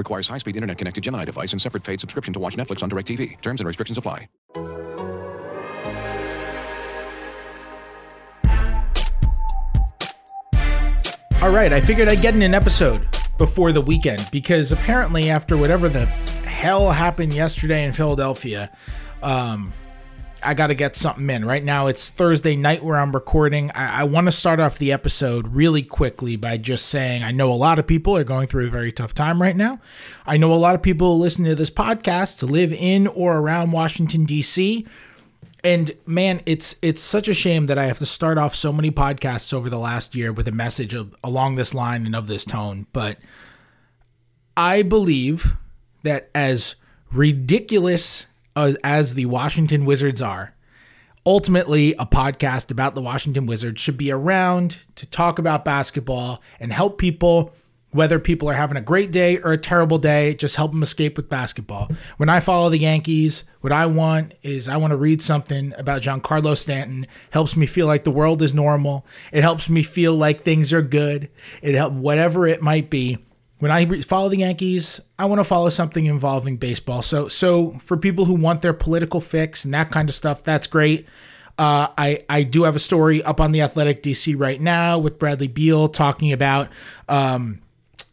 Requires high-speed internet-connected Gemini device and separate paid subscription to watch Netflix on DirecTV. Terms and restrictions apply. All right, I figured I'd get in an episode before the weekend because apparently, after whatever the hell happened yesterday in Philadelphia, um, I got to get something in. Right now, it's Thursday night where I'm recording. I, I want to start off the episode really quickly by just saying I know a lot of people are going through a very tough time right now. I know a lot of people listen to this podcast to live in or around Washington, D.C. And man, it's it's such a shame that I have to start off so many podcasts over the last year with a message of, along this line and of this tone. But I believe that as ridiculous as, as the Washington Wizards are, ultimately a podcast about the Washington Wizards should be around to talk about basketball and help people whether people are having a great day or a terrible day, just help them escape with basketball. When I follow the Yankees, what I want is I want to read something about Giancarlo Stanton. Helps me feel like the world is normal. It helps me feel like things are good. It help whatever it might be. When I follow the Yankees, I want to follow something involving baseball. So, so for people who want their political fix and that kind of stuff, that's great. Uh, I I do have a story up on the Athletic DC right now with Bradley Beal talking about. Um,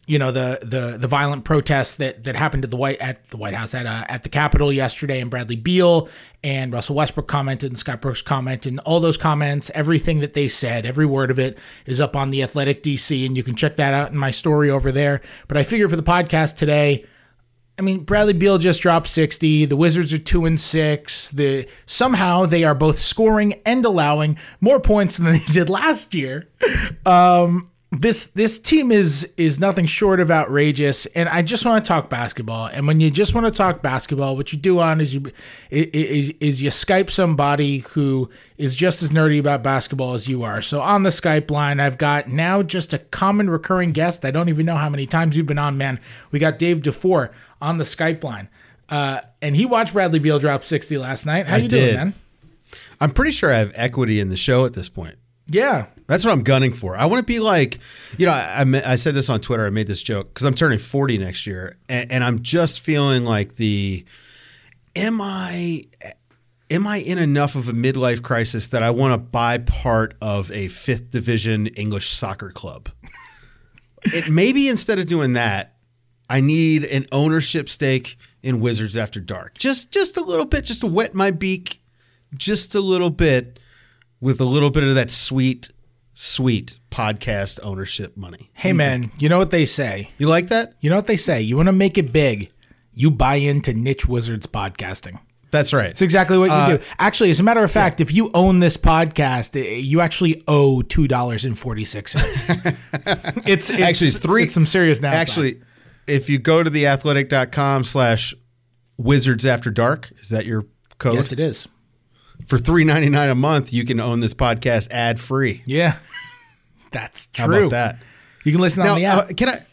you know the the the violent protests that that happened at the White at the White House at uh, at the Capitol yesterday, and Bradley Beal and Russell Westbrook commented, and Scott Brooks commented, and all those comments, everything that they said, every word of it is up on the Athletic DC, and you can check that out in my story over there. But I figure for the podcast today. I mean, Bradley Beal just dropped 60. The Wizards are 2 and 6. The somehow they are both scoring and allowing more points than they did last year. Um, this this team is is nothing short of outrageous and i just want to talk basketball. And when you just want to talk basketball what you do on is you is, is you skype somebody who is just as nerdy about basketball as you are. So on the skype line i've got now just a common recurring guest. I don't even know how many times you've been on man. We got Dave DuFour on the skype line. Uh, and he watched bradley beal drop 60 last night. How I you doing man? I'm pretty sure I have equity in the show at this point. Yeah That's what I'm gunning for. I want to be like, you know, I, I, I said this on Twitter. I made this joke because I'm turning 40 next year, and, and I'm just feeling like the, am I, am I in enough of a midlife crisis that I want to buy part of a fifth division English soccer club? it maybe instead of doing that, I need an ownership stake in Wizards After Dark. Just just a little bit, just to wet my beak, just a little bit, with a little bit of that sweet, sweet podcast ownership money. hey man you know what they say You like that? You know what they say? You want to make it big, you buy into niche wizards podcasting. That's right. It's exactly what you Uh, do. Actually, as a matter of fact, if you own this podcast, eh, you actually owe two dollars and forty six cents. It's, it's Actually, it's three- It's some serious downside. Actually, if you go to theathletic.com slash wizards after dark, is that your code? yes, it is. For three ninety nine a month, you can own this podcast ad free. Yeah, that's true. How about that? You can listen Now, on the app. uh, can I?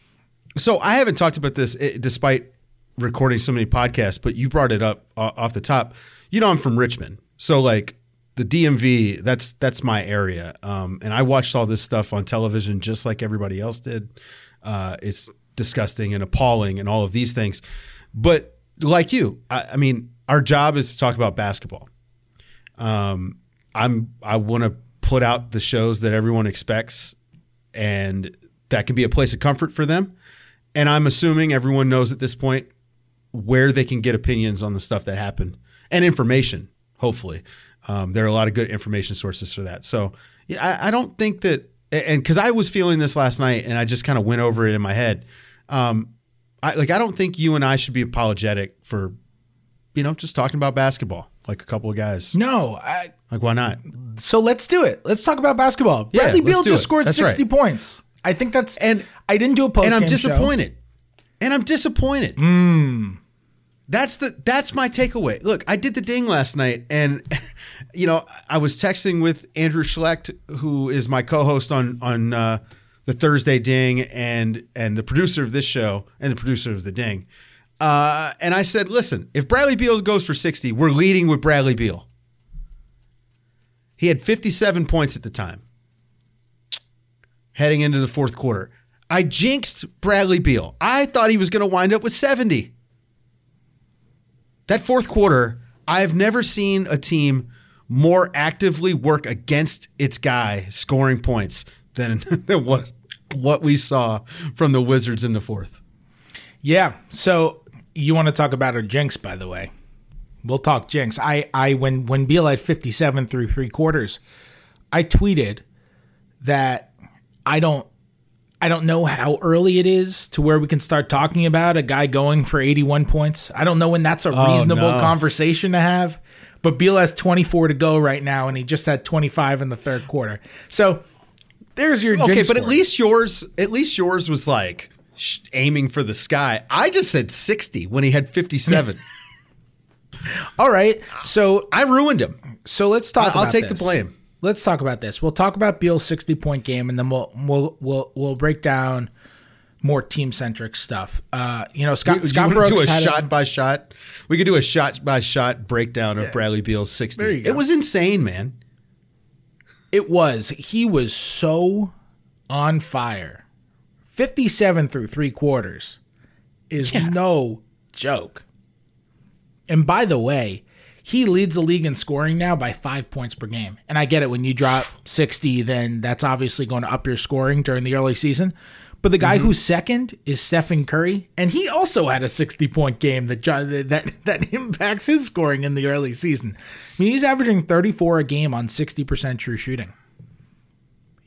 So I haven't talked about this eh, despite recording so many podcasts, but you brought it up uh, off the top. You know, I'm from Richmond, so like the DMV, that's that's my area, um, and I watched all this stuff on television just like everybody else did. Uh, it's disgusting and appalling, and all of these things. But like you, I, I mean, our job is to talk about basketball. Um, I'm I want to put out the shows that everyone expects, and that can be a place of comfort for them. And I'm assuming everyone knows at this point where they can get opinions on the stuff that happened and information. Hopefully, um, there are a lot of good information sources for that. So yeah, I, I don't think that, and because I was feeling this last night, and I just kind of went over it in my head. Um, I like I don't think you and I should be apologetic for, you know, just talking about basketball like a couple of guys. no, I, Like why not? so let's do it. Let's talk about basketball. Yeah, Bradley Beal just it. scored That's sixty right. points. I think that's And- I didn't do a post and I'm show. disappointed. And I'm disappointed. That's the that's my takeaway. Look, I did the ding last night, and you know I was texting with Andrew Schlecht, who is my co-host on on uh, the Thursday Ding, and and the producer of this show, and the producer of the Ding. Uh, and I said, listen, if Bradley Beal goes for sixty, we're leading with Bradley Beal. He had fifty-seven points at the time, heading into the fourth quarter. I jinxed Bradley Beal. I thought he was going to wind up with seventy. That fourth quarter, I've never seen a team more actively work against its guy scoring points than, than what what we saw from the Wizards in the fourth. Yeah. So you want to talk about a jinx, by the way? We'll talk jinx. I, I when when Beal had 57 through three quarters, I tweeted that I don't I don't know how early it is to where we can start talking about a guy going for 81 points. I don't know when that's a oh, reasonable no. conversation to have. But Beal has 24 to go right now, and he just had 25 in the third quarter. So there's your Okay, but at least yours at least yours was like aiming for the sky. I just said 60 when he had 57. all right. So I ruined him. So let's talk. I'll about take the this. blame. Let's talk about this. We'll talk about Beal's sixty point game, and then we'll we'll we'll we'll break down more team centric stuff. Uh, you know, Scott You, Scott you Brooks do a shot by shot? We could do a shot by shot breakdown of Bradley Beal's 60. There you go. It was insane, man. It was he was so on fire. Fifty seven through three quarters is no joke. And by the way, he leads the league in scoring now by five points per game. And I get it when you drop 60, then that's obviously going to up your scoring during the early season. But the guy mm-hmm. who's second is Stephen Curry, and he also had a 60 point game that that that impacts his scoring in the early season. I mean, he's averaging 34 a game on 60% true shooting.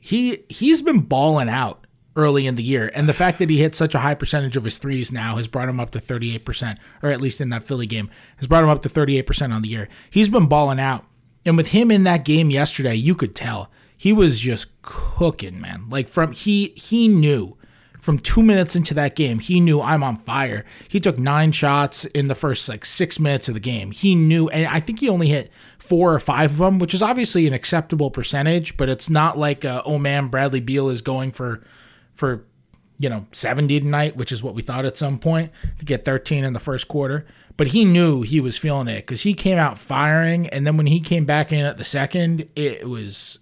He he's been balling out early in the year, and the fact that he hit such a high percentage of his threes now has brought him up to 38%, or at least in that Philly game, has brought him up to 38% on the year. He's been balling out. And with him in that game yesterday, you could tell he was just cooking, man. Like from he he knew from two minutes into that game, he knew I'm on fire. He took nine shots in the first like six minutes of the game. He knew, and I think he only hit four or five of them, which is obviously an acceptable percentage, but it's not like, uh, oh man, Bradley Beal is going for for you know 70 tonight, which is what we thought at some point to get 13 in the first quarter. But he knew he was feeling it because he came out firing, and then when he came back in at the second, it was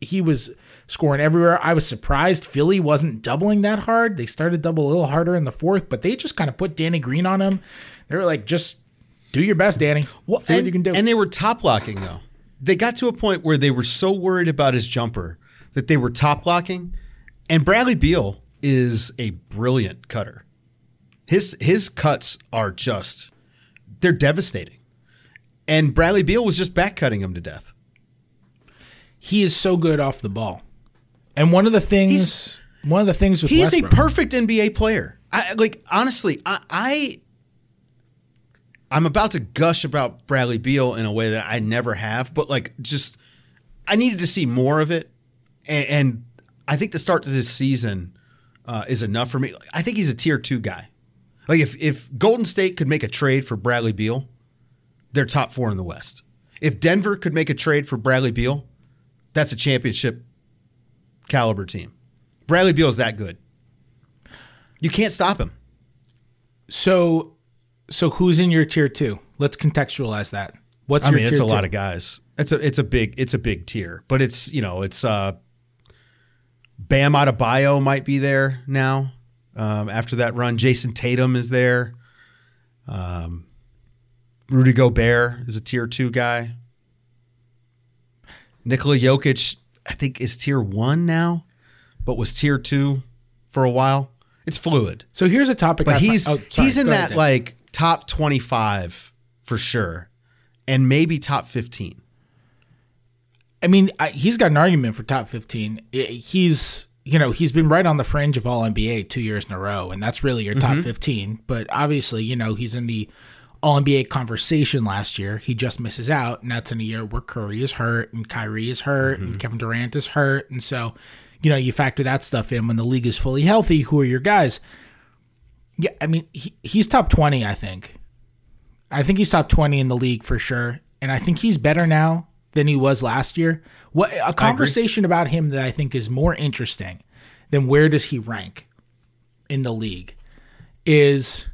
he was scoring everywhere. I was surprised Philly wasn't doubling that hard. They started double a little harder in the fourth, but they just kind of put Danny Green on him. They were like, just do your best, Danny. Well, See and, what you can do. and they were top locking though. They got to a point where they were so worried about his jumper that they were top locking. And Bradley Beal is a brilliant cutter. His his cuts are just they're devastating. And Bradley Beal was just back cutting him to death. he is so good off the ball. And one of the things, He's- one of the things with He is a perfect NBA player. I like honestly, I, I I'm about to gush about Bradley Beal in a way that I never have, but like just I needed to see more of it, and, and I think the start to this season uh, is enough for me. I think he's a tier two guy. Like if if Golden State could make a trade for Bradley Beal, they're top four in the West. If Denver could make a trade for Bradley Beal, that's a championship caliber team. Bradley Beal is that good. You can't stop him. so so who's in your tier two? Let's contextualize that. What's I your mean, tier it's a two? lot of guys. It's a it's a big it's a big tier, but it's you know it's uh, Bam Adebayo might be there now. Um, after that run, Jayson Tatum is there. Um, Rudy Gobert is a tier two guy. Nikola Jokic, I think, is tier one now, but was tier two for a while. It's fluid. So here's a topic. I But fi- he's oh, sorry, he's in go ahead, that Dan. like top twenty five for sure, and maybe top fifteen. I mean, I, he's got an argument for top 15. He's, you know, he's been right on the fringe of All NBA two years in a row, and that's really your top mm-hmm. 15. But obviously, you know, he's in the All NBA conversation last year. He just misses out, and that's in a year where Curry is hurt, and Kyrie is hurt, and mm-hmm. Kevin Durant is hurt. And so, you know, you factor that stuff in when the league is fully healthy. Who are your guys? Yeah, I mean, he, he's top 20, I think. I think he's top 20 in the league for sure. And I think he's better now than he was last year. What a conversation about him that I think is more interesting than where does he rank in the league is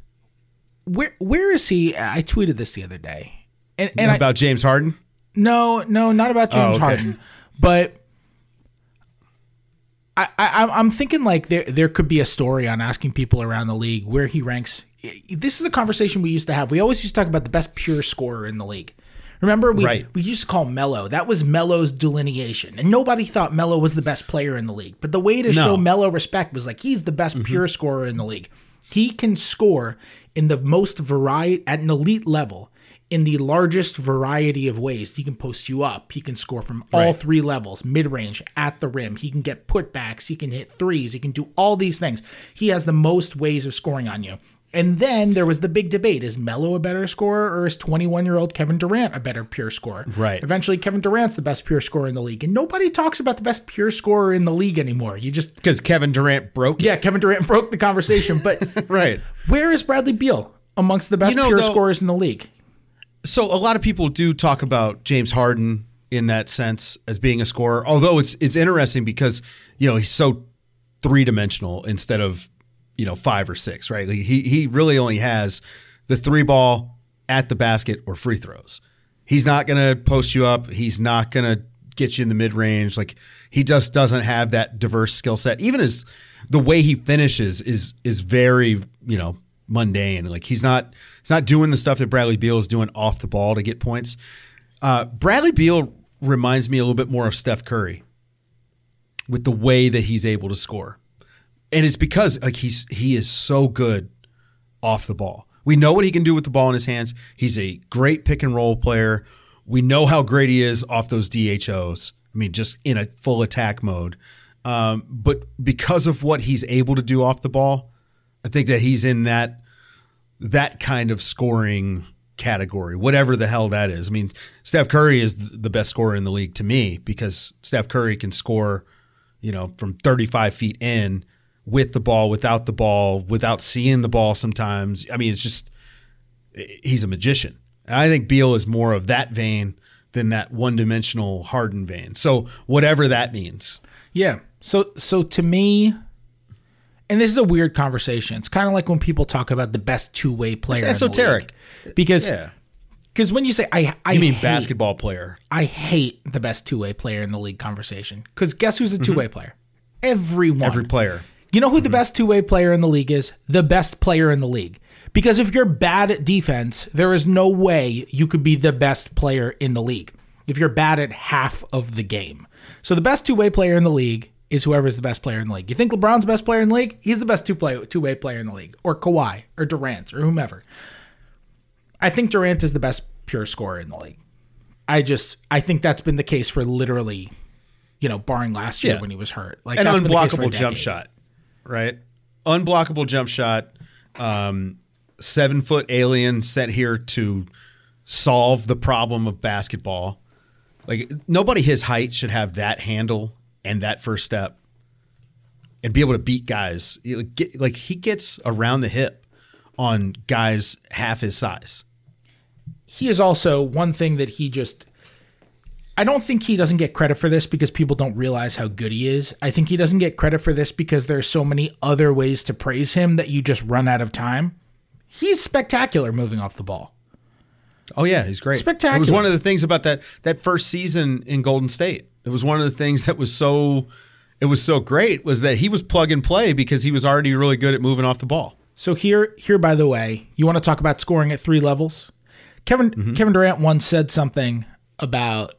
where where is he? I tweeted this the other day. And, and I, about James Harden. no, no, not about James Oh, okay. Harden, but I, I, I'm- I'm thinking like there there could be a story on asking people around the league where he ranks. This is a conversation we used to have. We always used to talk about the best pure scorer in the league. Remember, we Right. we used to call Melo. That was Melo's delineation, and nobody thought Melo was the best player in the league. But the way to show Melo respect was like he's the best mm-hmm. pure scorer in the league. He can score in the most variety at an elite level in the largest variety of ways. He can post you up. He can score from all three levels, mid range, at the rim. He can get putbacks. He can hit threes. He can do all these things. He has the most ways of scoring on you. And then there was the big debate: Is Melo a better scorer, or is 21-year-old Kevin Durant a better pure scorer? Right. Eventually, Kevin Durant's the best pure scorer in the league, and nobody talks about the best pure scorer in the league anymore. You just Because Kevin Durant broke it. yeah, Kevin Durant broke the conversation, but Right. where is Bradley Beal amongst the best You know, pure though- scorers in the league? So a lot of people do talk about James Harden in that sense as being a scorer. Although it's it's interesting because you know he's so three dimensional instead of you know five or six, right? Like he he really only has the three ball at the basket or free throws. He's not going to post you up. He's not going to get you in the mid range. Like he just doesn't have that diverse skill set. Even as the way he finishes is is very you know mundane. Like he's not he's not doing the stuff that Bradley Beal is doing off the ball to get points. Uh, Bradley Beal reminds me a little bit more of Steph Curry with the way that he's able to score, and it's because like he's he is so good off the ball. We know what he can do with the ball in his hands. He's a great pick and roll player. We know how great he is off those DHOs. I mean, just in a full attack mode. Um, but because of what he's able to do off the ball, I think that he's in that that kind of scoring category, whatever the hell that is. I mean, Steph Curry is the best scorer in the league to me because Steph Curry can score, you know, from 35 feet in with the ball, without the ball, without seeing the ball sometimes. I mean, it's just, he's a magician. And I think Beal is more of that vein than that one dimensional Harden vein. So, whatever that means. Yeah. So so to me, and this is a weird conversation. It's kind of like when people talk about the best two way player. the esoteric. because Yeah. because when you say I I You mean hate, basketball player? I hate the best two way player in the league conversation. Because guess who's a two way mm-hmm. player? Everyone. Every player. You know who the mm-hmm. best two way player in the league is? The best player in the league. Because if you're bad at defense, there is no way you could be the best player in the league if you're bad at half of the game. So the best two way player in the league is whoever is the best player in the league. You think LeBron's the best player in the league? He's the best two play two way player in the league, or Kawhi, or Durant, or whomever. I think Durant is the best pure scorer in the league. I just I think that's been the case for literally, you know, barring last year Yeah. when he was hurt. Like an that's been the case for a unblockable jump shot, right? Unblockable jump shot. Um, seven foot alien sent here to solve the problem of basketball. Like nobody his height should have that handle and that first step, and be able to beat guys. Like he gets around the hip on guys half his size. he is also one thing that he just I don't think he doesn't get credit for this because people don't realize how good he is. I think he doesn't get credit for this because there are so many other ways to praise him that you just run out of time. He's spectacular moving off the ball. Oh yeah, he's great. Spectacular. It was one of the things about that that first season in Golden State. It was one of the things that was so it was so great was that he was plug and play because he was already really good at moving off the ball. So here here by the way, you want to talk about scoring at three levels? Kevin mm-hmm. Kevin Durant once said something about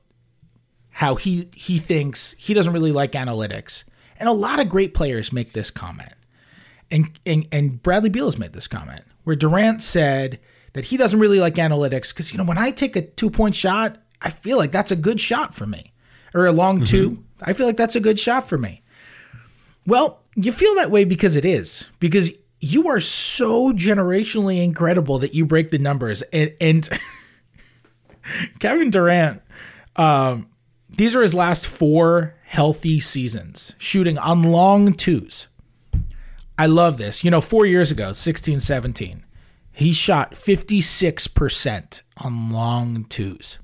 how he he thinks he doesn't really like analytics. And a lot of great players make this comment. And and and Bradley Beal has made this comment where Durant said that he doesn't really like analytics cuz you know when I take a two-point shot, I feel like that's a good shot for me. Or a long two, I feel like that's a good shot for me. Well, you feel that way because it is. Because you are so generationally incredible that you break the numbers. And, and Kevin Durant, um, these are his last four healthy seasons, shooting on long twos. I love this. You know, four years ago, 16 17, He shot 56% on long twos.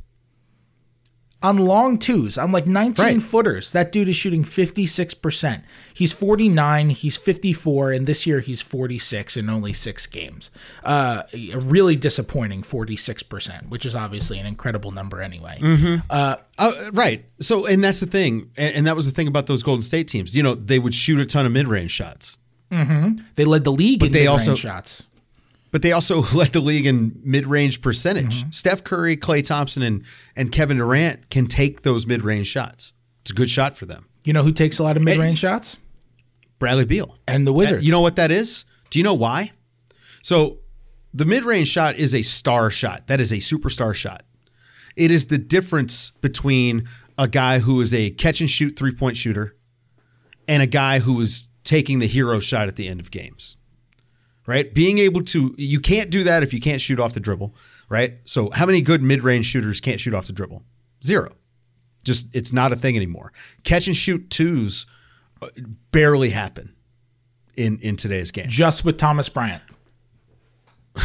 On long twos, on like 19 Right. footers, that dude is shooting 56%. He's 49, he's 54, and this year he's 46 in only six games. Uh, a really disappointing 46%, which is obviously an incredible number anyway. Uh, right. So, and that's the thing, and, and that was the thing about those Golden State teams. You know, they would shoot a ton of mid-range shots, They led the league in they mid-range also- shots. But they also led the league in mid-range percentage. Mm-hmm. Steph Curry, Klay Thompson, and and Kevin Durant can take those mid-range shots. It's a good shot for them. You know who takes a lot of mid-range shots? Bradley Beal. And the Wizards. You know what that is? Do you know why? So, the mid-range shot is a star shot. That is a superstar shot. It is the difference between a guy who is a catch and shoot three-point shooter and a guy who is taking the hero shot at the end of games. Right? Being able to you can't do that if you can't shoot off the dribble, right? So, how many good mid-range shooters can't shoot off the dribble? Zero. Just it's not a thing anymore. Catch and shoot twos uh, barely happen in in today's game. just with Thomas Bryant.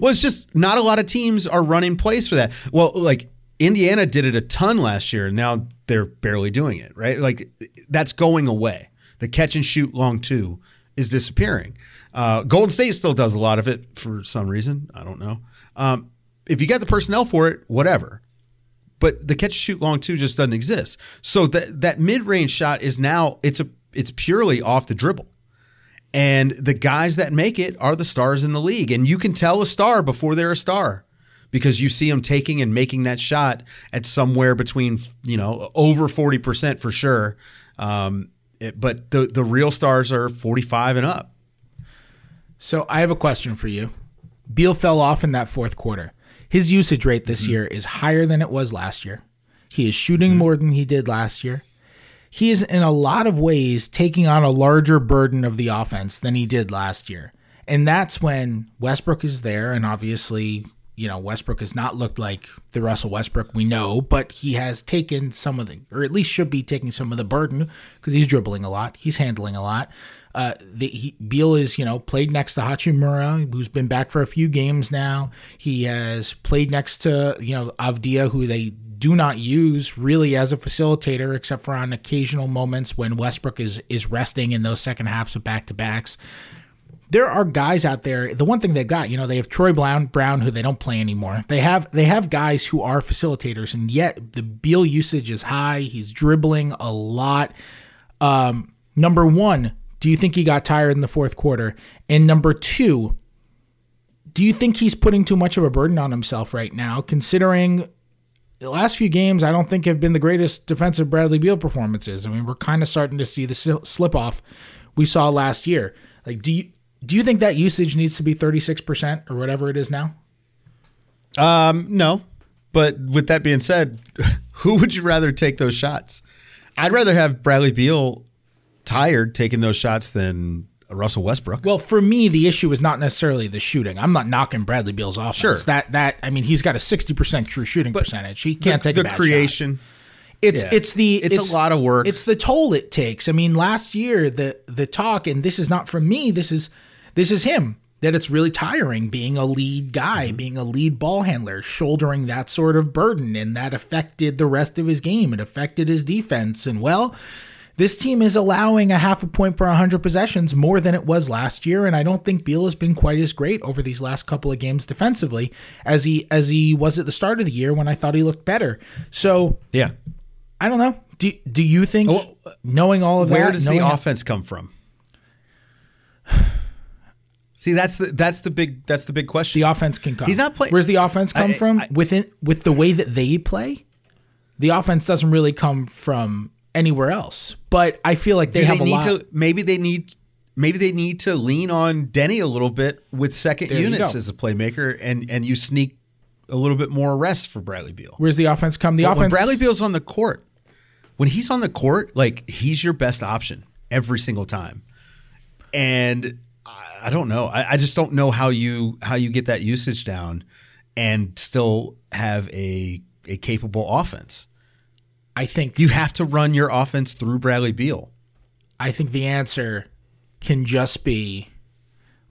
Well, it's just not a lot of teams are running plays for that. Well, like Indiana did it a ton last year, and now they're barely doing it, right? Like that's going away. The catch and shoot long two is disappearing. Uh, Golden State still does a lot of it for some reason. I don't know. Um, if you got the personnel for it, whatever. But the catch shoot long two just doesn't exist. So that that mid range shot is now it's a it's purely off the dribble. And the guys that make it are the stars in the league. And you can tell a star before they're a star because you see them taking and making that shot at somewhere between, you know, over 40% for sure. Um, it- but the, the real stars are 45 and up. So I have a question for you. Beal fell off in that fourth quarter. His usage rate this mm-hmm. year is higher than it was last year. He is shooting mm-hmm. more than he did last year. He is in a lot of ways taking on a larger burden of the offense than he did last year. And that's when Westbrook is there and obviously, you know, Westbrook has not looked like the Russell Westbrook we know, but he has taken some of the or at least should be taking some of the burden because he's dribbling a lot, he's handling a lot. Uh, the, he, Beal is, you know, played next to Hachimura, who's been back for a few games now. He has played next to, you know, Avdija, who they do not use really as a facilitator, except for on occasional moments when Westbrook is is resting in those second halves of back to backs. There are guys out there. The one thing they've got, you know, they have Troy Brown, Brown, who they don't play anymore. They have they have guys who are facilitators, and yet the Beal usage is high. He's dribbling a lot. Um, number one, do you think he got tired in the fourth quarter? And number two, do you think he's putting too much of a burden on himself right now, considering the last few games I don't think have been the greatest defensive Bradley Beal performances. I mean, we're kind of starting to see the slip off we saw last year. Like, do you do you think that usage needs to be thirty six percent or whatever it is now? Um, no. But with that being said, who would you rather take those shots? I'd rather have Bradley Beal tired taking those shots than Russell Westbrook. Well, for me, the issue is not necessarily the shooting. I'm not knocking Bradley Beal's offense. Sure. That that I mean, he's got a sixty percent true shooting percentage. He can't the, take the creation. Shot. It's Yeah. it's the It's a lot of work. It's the toll it takes. I mean, last year the the talk, and this is not from me. This is this is him. That it's really tiring being a lead guy, Mm-hmm. being a lead ball handler, shouldering that sort of burden, and that affected the rest of his game. It affected his defense, and well. This team is allowing a half a point per 100 possessions more than it was last year, and I don't think Beal has been quite as great over these last couple of games defensively as he as he was at the start of the year when I thought he looked better. So Yeah. I don't know. Do do you think Oh, knowing all of Where that, does the how- offense come from? See, that's the that's the big that's the big question. the offense can come? He's not play- Where's the offense come I- from? I- Within with the way that they play, the offense doesn't really come from anywhere else. But I feel like they Do have they a need lot. to maybe they need maybe they need to lean on Deni a little bit with second There units as a playmaker and and you sneak a little bit more rest for Bradley Beal. Where's the offense come? The But offense. when Bradley Beal's on the court, when he's on the court, like he's your best option every single time. And I, I don't know. I, I just don't know how you how you get that usage down and still have a a capable offense. I think You have to run your offense through Bradley Beal. I think the answer can just be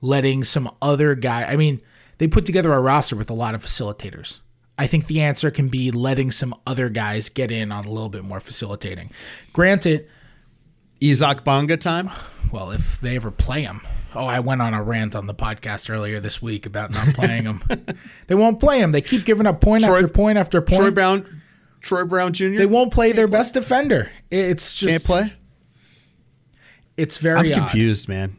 letting some other guy. I mean, they put together a roster with a lot of facilitators. I think the answer can be letting some other guys get in on a little bit more facilitating. Granted, Isaac Bonga time. well, if they ever play him. Oh, I went on a rant on the podcast earlier this week about not playing him. they won't play him. They keep giving up point Troy- after point after point. Troy Brown, Troy Brown Jr. They won't play their best defender. It's just can't play. It's very. I'm very odd. confused, man.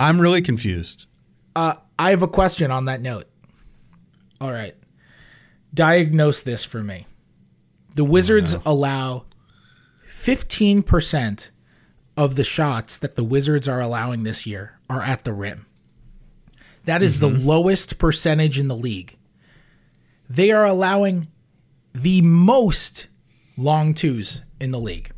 I'm really confused. Uh, I have a question on that note. All right. Diagnose this for me. The Wizards oh, allow 15% of the shots that the Wizards are allowing this year are at the rim. That is the mm-hmm. lowest percentage in the league. They are allowing the most long twos in the league.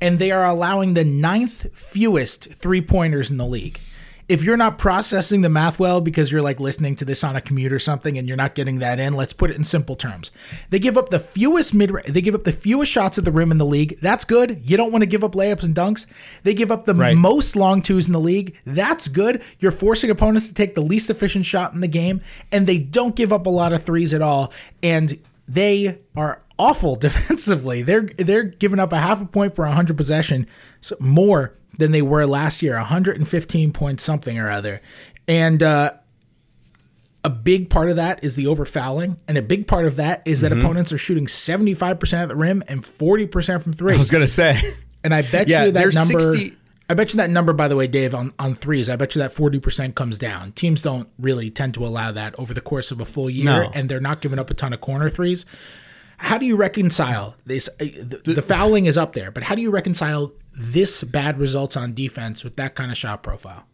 And they are allowing the ninth fewest three pointers in the league. If you're not processing the math well because you're like listening to this on a commute or something and you're not getting that in, let's put it in simple terms. They give up the fewest mid they give up the fewest shots at the rim in the league. That's good. You don't want to give up layups and dunks. They give up the Right. most long twos in the league. That's good. You're forcing opponents to take the least efficient shot in the game and they don't give up a lot of threes at all and they are awful defensively. They're they're giving up a half a point per 100 possession, so more than they were last year, 115 points something or other. And uh, a big part of that is the over fouling, and a big part of that is that opponents are shooting 75% at the rim and 40% from three. I was gonna say. And I bet Yeah, you that number. 60 I bet you that number, by the way, Dave, on, on threes, I bet you that 40% comes down. Teams don't really tend to allow that over the course of a full year, No. and they're not giving up a ton of corner threes. How do you reconcile this? uh, The, the fouling is up there, but how do you reconcile this bad results on defense with that kind of shot profile?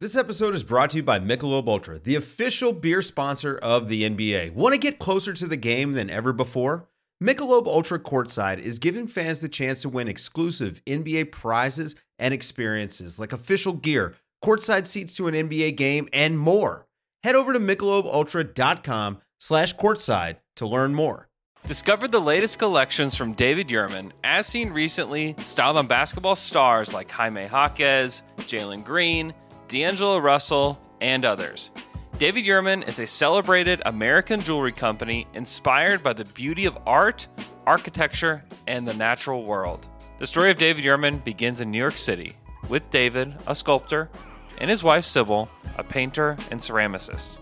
This episode is brought to you by Michelob Ultra, the official beer sponsor of the NBA. Want to get closer to the game than ever before? Michelob Ultra Courtside is giving fans the chance to win exclusive NBA prizes and experiences like official gear, courtside seats to an NBA game, and more. Head over to michelobultra.com slash courtside to learn more. Discover the latest collections from David Yurman, as seen recently, styled on basketball stars like Jaime Jaquez, Jalen Green, D'Angelo Russell, and others. David Yurman is a celebrated American jewelry company inspired by the beauty of art, architecture, and the natural world. The story of David Yurman begins in New York City, with David, a sculptor, and his wife Sybil, a painter and ceramicist.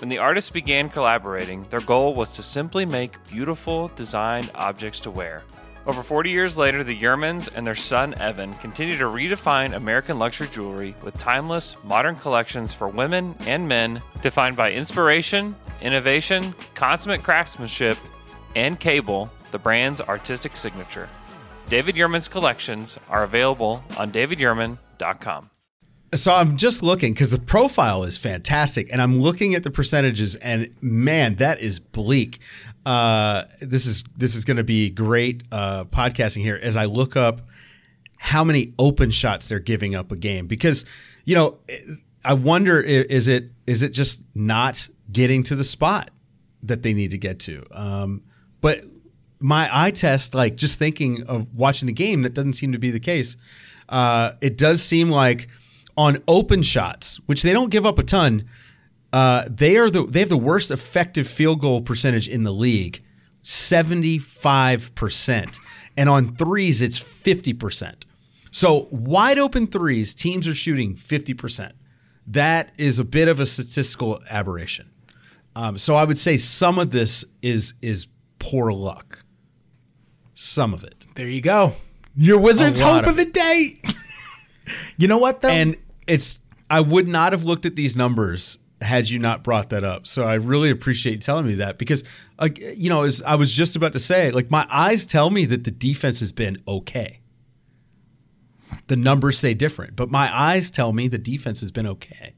When the artists began collaborating, their goal was to simply make beautiful, designed objects to wear. Over 40 years later, the Yurmans and their son Evan continue to redefine American luxury jewelry with timeless, modern collections for women and men defined by inspiration, innovation, consummate craftsmanship, and cable, the brand's artistic signature. David Yurman's collections are available on davidyurman.com. So I'm just looking because the profile is fantastic, and I'm looking at the percentages, and man, that is bleak. Uh, this is this is going to be great uh, podcasting here as I look up how many open shots they're giving up a game because you know I wonder is it is it just not getting to the spot that they need to get to. Um, but my eye test, like just thinking of watching the game, that doesn't seem to be the case. Uh, it does seem like on open shots, which they don't give up a ton, uh, they are the they have the worst effective field goal percentage in the league, seventy five percent, and on threes it's fifty percent. So wide open threes, teams are shooting fifty percent. That is a bit of a statistical aberration. Um, so I would say some of this is is poor luck. Some of it. There you go. Your Wizards' hope of of the day. you know what, though? And it's I would not have looked at these numbers had you not brought that up. So I really appreciate you telling me that because like you know, as I was just about to say, like my eyes tell me that the defense has been okay. The numbers say different, but my eyes tell me the defense has been okay.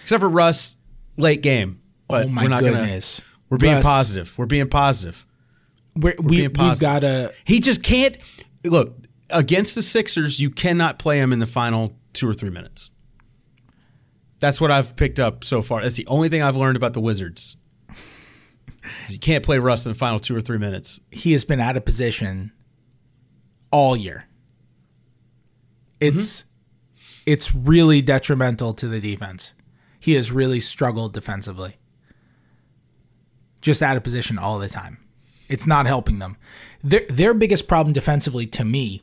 Except for Russ late game. Oh but oh my we're not goodness. Gonna, we're being Russ, positive. We're being positive. We're, we, being we've got to. He just can't look against the Sixers. You cannot play him in the final two or three minutes. That's what I've picked up so far. That's the only thing I've learned about the Wizards. you can't play Russ in the final two or three minutes. He has been out of position all year. It's mm-hmm. it's really detrimental to the defense. He has really struggled defensively. Just out of position all the time. It's not helping them. Their their biggest problem defensively to me,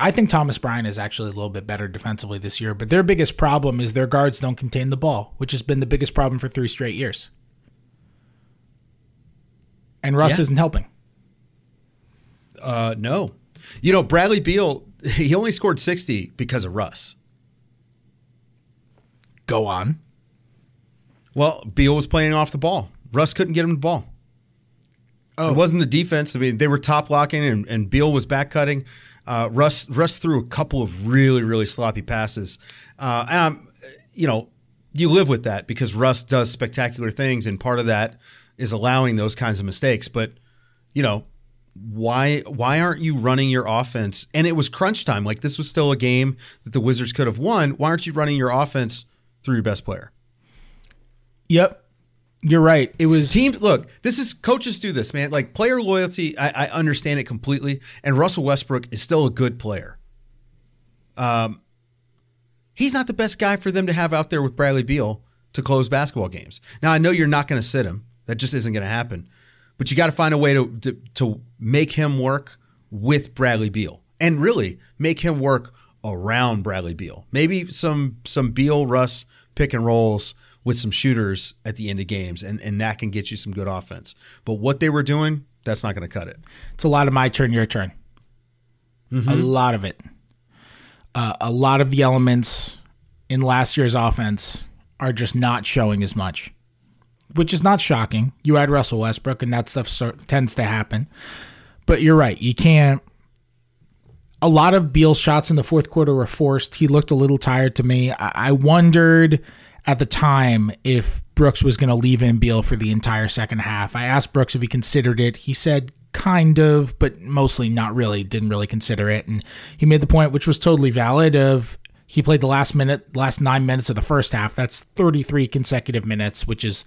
I think Thomas Bryant is actually a little bit better defensively this year, but their biggest problem is their guards don't contain the ball, which has been the biggest problem for 3 straight years. And Russ Yeah. isn't helping. Uh, no. You know, Bradley Beal, he only scored 60 because of Russ. Go on. Well, Beal was playing off the ball. Russ couldn't get him the ball. Oh. It wasn't the defense. I mean, they were top locking and, and Beal was back cutting. Uh, Russ Russ threw a couple of really really sloppy passes, uh, and I'm, you know, you live with that because Russ does spectacular things, and part of that is allowing those kinds of mistakes. But you know, why why aren't you running your offense? And it was crunch time. Like this was still a game that the Wizards could have won. Why aren't you running your offense through your best player? Yep. You're right. It was Team, look, this is coaches do this, man. Like player loyalty, I, I understand it completely. And Russell Westbrook is still a good player. Um, he's not the best guy for them to have out there with Bradley Beal to close basketball games. Now I know you're not going to sit him. That just isn't going to happen. But you got to find a way to, to to make him work with Bradley Beal, and really make him work around Bradley Beal. Maybe some some Beal Russ pick and rolls with some shooters at the end of games, and and that can get you some good offense. But what they were doing, that's not going to cut it. It's a lot of my turn, your turn. A lot of it. Uh, a lot of the elements in last year's offense are just not showing as much, which is not shocking. You had Russell Westbrook, and that stuff start, tends to happen. But you're right. You can't. A lot of Beal's shots in the fourth quarter were forced. He looked a little tired to me. I, I wondered at the time if Brooks was going to leave Beal for the entire second half. I asked Brooks if he considered it. He said kind of, but mostly not really. Didn't really consider it, and he made the point, which was totally valid. Of he played the last minute, last nine minutes of the first half. That's 33 consecutive minutes, which is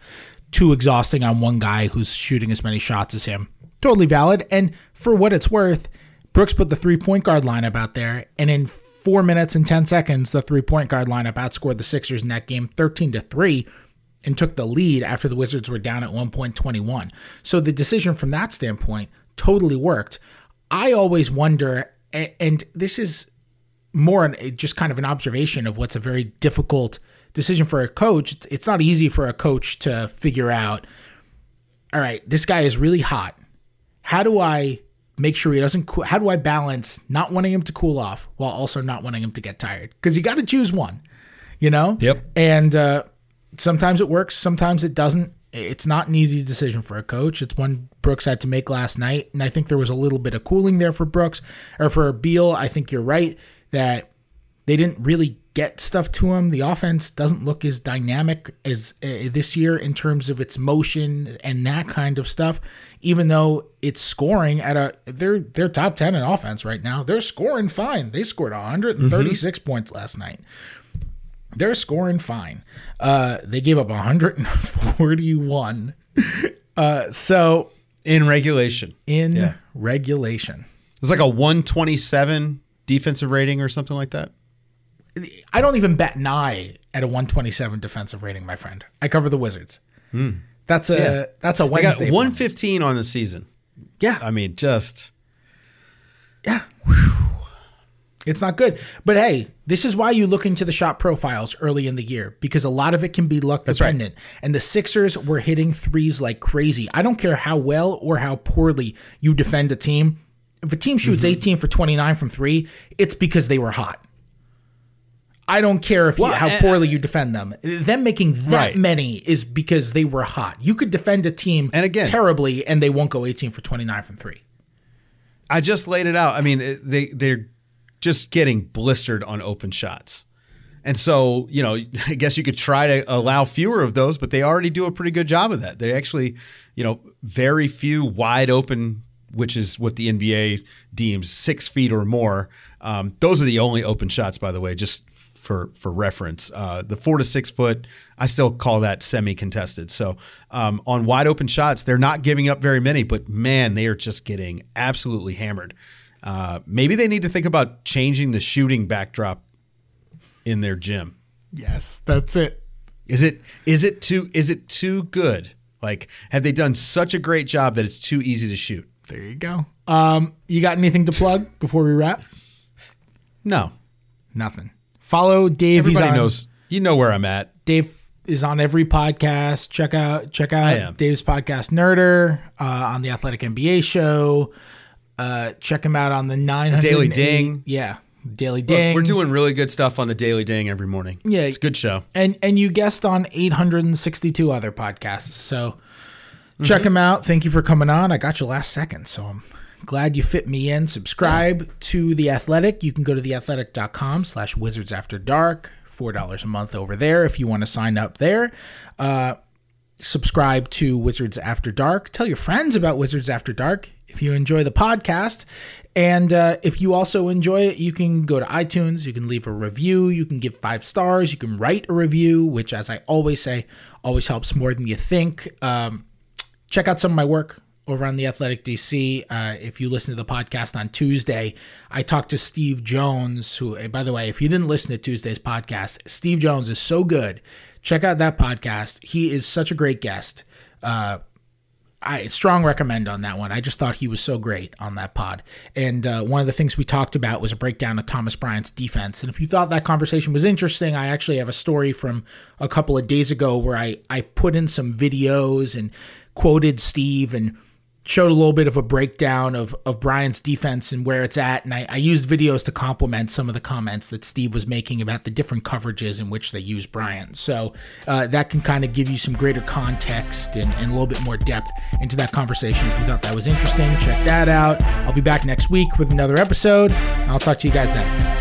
too exhausting on one guy who's shooting as many shots as him. Totally valid. And for what it's worth, Brooks put the three point guard lineup out there, and in four minutes and 10 seconds, the three point guard lineup outscored the Sixers in that game 13 to 3 and took the lead after the Wizards were down at 1.21. So the decision from that standpoint totally worked. I always wonder, and this is more just kind of an observation of what's a very difficult decision for a coach. It's not easy for a coach to figure out, all right, this guy is really hot. How do I make sure he doesn't cool? How do I balance not wanting him to cool off while also not wanting him to get tired? Because you got to choose one, you know? Yep. And uh, sometimes it works, sometimes it doesn't. It's not an easy decision for a coach. It's one Brooks had to make last night. And I think there was a little bit of cooling there for Brooks or for Beal. I think you're right that they didn't really get stuff to him. The offense doesn't look as dynamic as uh, this year in terms of its motion and that kind of stuff. Even though it's scoring at a they're they're top 10 in offense right now. They're scoring fine. They scored 136 points last night. They're scoring fine. Uh, they gave up 141. Uh, so In regulation, in Yeah. regulation, it was like a 127 defensive rating or something like that. I don't even bet an eye at a 127 defensive rating, my friend. I cover the Wizards. That's a Yeah. that's a They got Wednesday. for 115 on the season. Yeah, I mean, just yeah. It's not good. But hey, this is why you look into the shot profiles early in the year because a lot of it can be luck right. dependent. And the Sixers were hitting threes like crazy. I don't care how well or how poorly you defend a team. If a team shoots Mm-hmm. 18 for 29 from three, it's because they were hot. I don't care if you, Well, how poorly you defend them. Them making that Right. many is because they were hot. You could defend a team And again- terribly and they won't go 18 for 29 from three. I just laid it out. I mean, they they're just getting blistered on open shots. And so, you know, I guess you could try to allow fewer of those, but they already do a pretty good job of that. They actually, you know, very few wide open, which is what the NBA deems six feet or more. Um, those are the only open shots, by the way, just for for reference. Uh, the four to six foot, I still call that semi contested. So um, on wide open shots, they're not giving up very many, but man, they are just getting absolutely hammered. Uh, maybe they need to think about changing the shooting backdrop in their gym. Yes, that's it. Is it is it too is it too good? Like have they done such a great job that it's too easy to shoot? There you go. Um, you got anything to plug before we wrap? No. Nothing. Follow Dave. Everybody on- knows you know where I'm at. Dave is on every podcast. Check out check out. Dave's podcast Nerder uh, on the Athletic NBA show. Uh, check him out on the nine Daily Ding. Yeah, Daily Look, Ding. we're doing really good stuff on the Daily Ding every morning. Yeah. It's a good show. and and you guest on 862 other podcasts. So Mm-hmm. check him out. Thank you for coming on. I got you last second, so I'm glad you fit me in. Subscribe to The Athletic. You can go to theathletic.com slash wizards after dark. $4 a month over there if you want to sign up there. Uh, subscribe to Wizards After Dark. Tell your friends about Wizards After Dark if you enjoy the podcast. And uh, if you also enjoy it, you can go to iTunes, you can leave a review, you can give five stars, you can write a review, which, as I always say, always helps more than you think. Um, check out some of my work over on the Athletic DC. Uh, if you listen to the podcast on Tuesday, I talked to Steve Jones, who, by the way, if you didn't listen to Tuesday's podcast, Steve Jones is so good. Check out that podcast. He is such a great guest. Uh, I strong recommend on that one. I just thought he was so great on that pod. And uh, one of the things we talked about was a breakdown of Thomas Bryant's defense. And if you thought that conversation was interesting, I actually have a story from a couple of days ago where I, I put in some videos and quoted Steve and showed a little bit of a breakdown of, of Bryant's defense and where it's at. And I, I used videos to complement some of the comments that Steve was making about the different coverages in which they use Bryant. So uh, that can kind of give you some greater context and, and a little bit more depth into that conversation. If you thought that was interesting, check that out. I'll be back next week with another episode. I'll talk to you guys then.